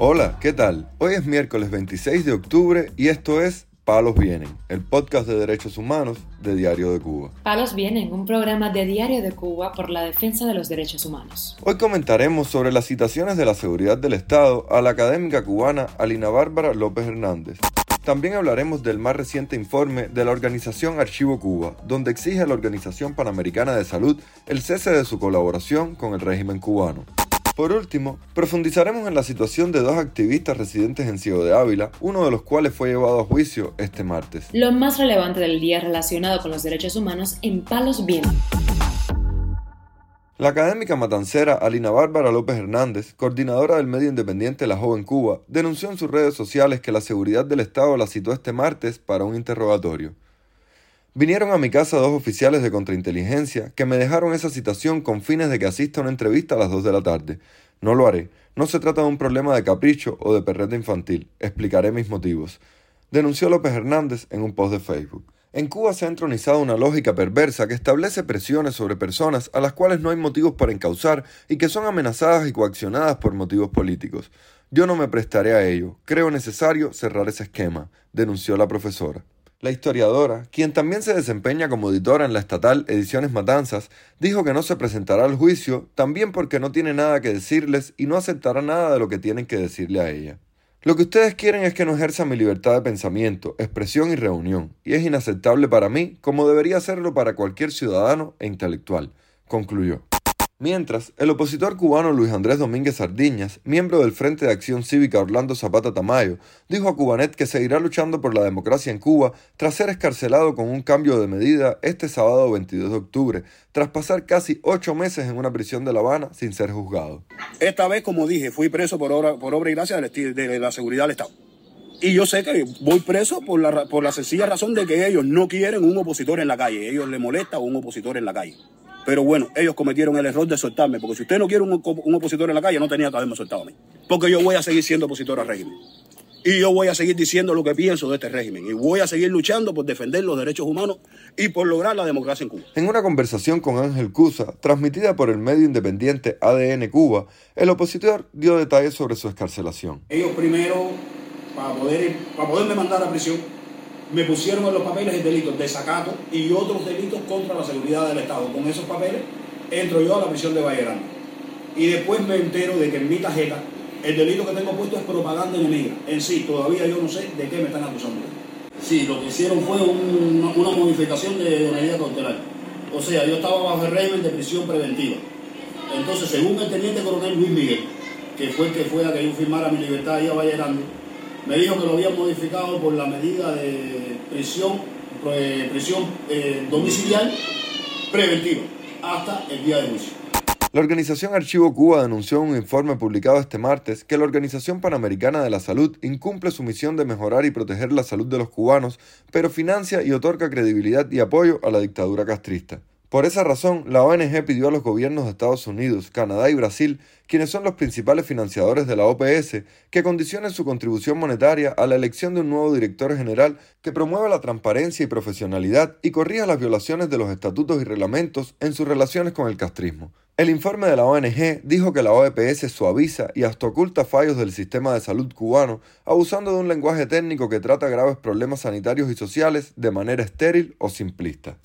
Hola, ¿qué tal? Hoy es miércoles 26 de octubre y esto es Palos Vienen, el podcast de derechos humanos de Diario de Cuba. Palos Vienen, un programa de Diario de Cuba por la defensa de los derechos humanos. Hoy comentaremos sobre las citaciones de la seguridad del Estado a la académica cubana Alina Bárbara López Hernández. También hablaremos del más reciente informe de la organización Archivo Cuba, donde exige a la Organización Panamericana de Salud el cese de su colaboración con el régimen cubano. Por último, profundizaremos en la situación de dos activistas residentes en Ciego de Ávila, uno de los cuales fue llevado a juicio este martes. Lo más relevante del día relacionado con los derechos humanos en Palos Vientos. La académica matancera Alina Bárbara López Hernández, coordinadora del medio independiente La Joven Cuba, denunció en sus redes sociales que la seguridad del Estado la citó este martes para un interrogatorio. Vinieron a mi casa dos oficiales de contrainteligencia que me dejaron esa citación con fines de que asista a una entrevista a las 2 de la tarde. No lo haré. No se trata de un problema de capricho o de perreta infantil. Explicaré mis motivos. Denunció López Hernández en un post de Facebook. En Cuba se ha entronizado una lógica perversa que establece presiones sobre personas a las cuales no hay motivos para encauzar y que son amenazadas y coaccionadas por motivos políticos. Yo no me prestaré a ello. Creo necesario cerrar ese esquema, denunció la profesora. La historiadora, quien también se desempeña como editora en la estatal Ediciones Matanzas, dijo que no se presentará al juicio también porque no tiene nada que decirles y no aceptará nada de lo que tienen que decirle a ella. Lo que ustedes quieren es que no ejerza mi libertad de pensamiento, expresión y reunión, y es inaceptable para mí como debería serlo para cualquier ciudadano e intelectual, concluyó. Mientras, el opositor cubano Luis Andrés Domínguez Sardiñas, miembro del Frente de Acción Cívica Orlando Zapata Tamayo, dijo a Cubanet que seguirá luchando por la democracia en Cuba tras ser escarcelado con un cambio de medida este sábado 22 de octubre, tras pasar casi ocho meses en una prisión de La Habana sin ser juzgado. Esta vez, como dije, fui preso por obra, y gracia de la seguridad del Estado. Y yo sé que voy preso por la, por la sencilla razón de que ellos no quieren un opositor en la calle. Ellos les molesta un opositor en la calle. Pero bueno, ellos cometieron el error de soltarme, porque si usted no quiere un, opositor en la calle, no tenía que haberme soltado a mí. Porque yo voy a seguir siendo opositor al régimen. Y yo voy a seguir diciendo lo que pienso de este régimen. Y voy a seguir luchando por defender los derechos humanos y por lograr la democracia en Cuba. En una conversación con Ángel Cusa, transmitida por el medio independiente ADN Cuba, el opositor dio detalles sobre su escarcelación. Ellos primero, para, poder, para poderme mandar a prisión, me pusieron en los papeles el delito de sacato y otros delitos contra la seguridad del Estado. Con esos papeles entro yo a la prisión de Vallerano. Y después me entero de que en mi tarjeta el delito que tengo puesto es propaganda enemiga. En sí, todavía yo no sé de qué me están acusando. Sí, lo que hicieron fue una modificación de medida cautelar. O sea, yo estaba bajo el régimen de prisión preventiva. Entonces, según el teniente coronel Luis Miguel, que fue el que fue a que yo firmara mi libertad ahí a Vallerando, me dijo que lo habían modificado por la medida de prisión, prisión eh, domiciliar preventiva hasta el día de juicio. La organización Archivo Cuba denunció en un informe publicado este martes que la Organización Panamericana de la Salud incumple su misión de mejorar y proteger la salud de los cubanos, pero financia y otorga credibilidad y apoyo a la dictadura castrista. Por esa razón, la ONG pidió a los gobiernos de Estados Unidos, Canadá y Brasil, quienes son los principales financiadores de la OPS, que condicionen su contribución monetaria a la elección de un nuevo director general que promueva la transparencia y profesionalidad y corrija las violaciones de los estatutos y reglamentos en sus relaciones con el castrismo. El informe de la ONG dijo que la OPS suaviza y hasta oculta fallos del sistema de salud cubano, abusando de un lenguaje técnico que trata graves problemas sanitarios y sociales de manera estéril o simplista.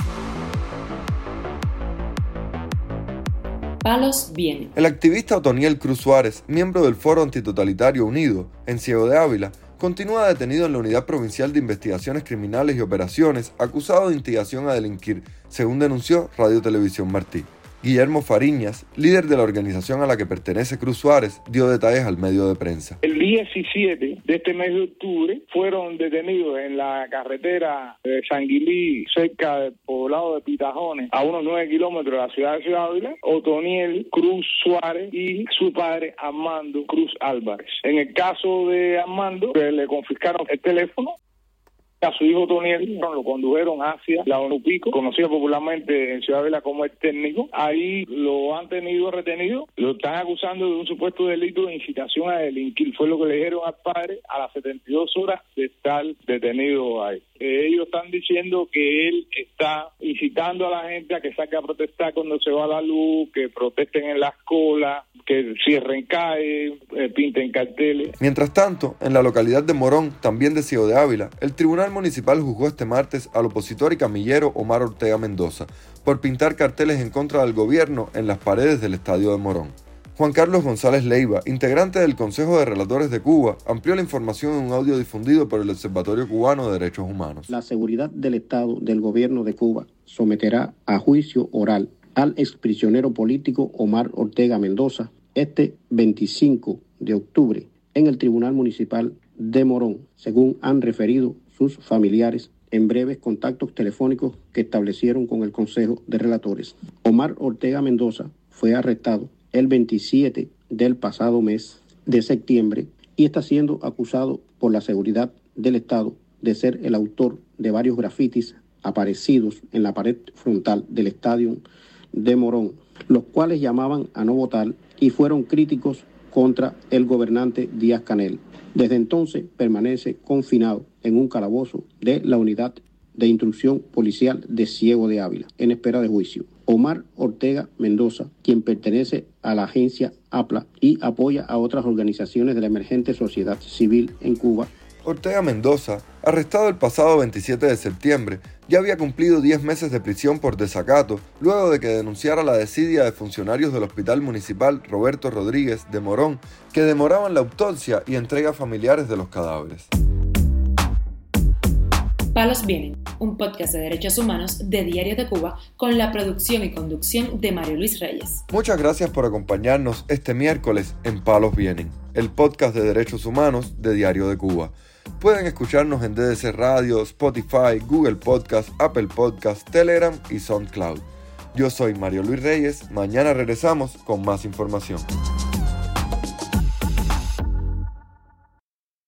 Palos viene. El activista Otoniel Cruz Suárez, miembro del Foro Antitotalitario Unido, en Ciego de Ávila, continúa detenido en la Unidad Provincial de Investigaciones Criminales y Operaciones, acusado de instigación a delinquir, según denunció Radio Televisión Martí. Guillermo Fariñas, líder de la organización a la que pertenece Cruz Suárez, dio detalles al medio de prensa. El 17 de este mes de octubre fueron detenidos en la carretera de Sanguilí, cerca del poblado de Pitajones, a unos 9 kilómetros de la ciudad de Ciudad Ávila, Otoniel Cruz Suárez y su padre Armando Cruz Álvarez. En el caso de Armando, le confiscaron el teléfono a su hijo Toniel lo condujeron hacia la ONU Pico, conocida popularmente en Ciudad Vela como el técnico. Ahí lo han tenido retenido, lo están acusando de un supuesto delito de incitación a delinquir. Fue lo que le dijeron al padre a las 72 horas de estar detenido ahí. Ellos están diciendo que él está incitando a la gente a que saque a protestar cuando se va la luz, que protesten en las colas, que cierren calles, eh, pinten carteles. Mientras tanto, en la localidad de Morón, también de Ciego de Ávila, el Tribunal Municipal juzgó este martes al opositor y camillero Omar Ortega Mendoza por pintar carteles en contra del gobierno en las paredes del estadio de Morón. Juan Carlos González Leiva, integrante del Consejo de Relatores de Cuba, amplió la información en un audio difundido por el Observatorio Cubano de Derechos Humanos. La seguridad del Estado del gobierno de Cuba someterá a juicio oral al exprisionero político Omar Ortega Mendoza este 25 de octubre en el Tribunal Municipal de Morón, según han referido sus familiares en breves contactos telefónicos que establecieron con el Consejo de Relatores. Omar Ortega Mendoza fue arrestado el 27 del pasado mes de septiembre y está siendo acusado por la seguridad del Estado de ser el autor de varios grafitis aparecidos en la pared frontal del estadio de Morón, los cuales llamaban a no votar y fueron críticos contra el gobernante Díaz Canel. Desde entonces permanece confinado en un calabozo de la unidad de instrucción policial de Ciego de Ávila, en espera de juicio. Omar Ortega Mendoza, quien pertenece a la agencia APLA y apoya a otras organizaciones de la emergente sociedad civil en Cuba. Ortega Mendoza, arrestado el pasado 27 de septiembre, ya había cumplido 10 meses de prisión por desacato luego de que denunciara la desidia de funcionarios del Hospital Municipal Roberto Rodríguez de Morón que demoraban la autopsia y entrega familiares de los cadáveres. Palos Vienen, un podcast de derechos humanos de Diario de Cuba con la producción y conducción de Mario Luis Reyes. Muchas gracias por acompañarnos este miércoles en Palos Vienen, el podcast de derechos humanos de Diario de Cuba. Pueden escucharnos en DDC Radio, Spotify, Google Podcast, Apple Podcast, Telegram y SoundCloud. Yo soy Mario Luis Reyes, mañana regresamos con más información.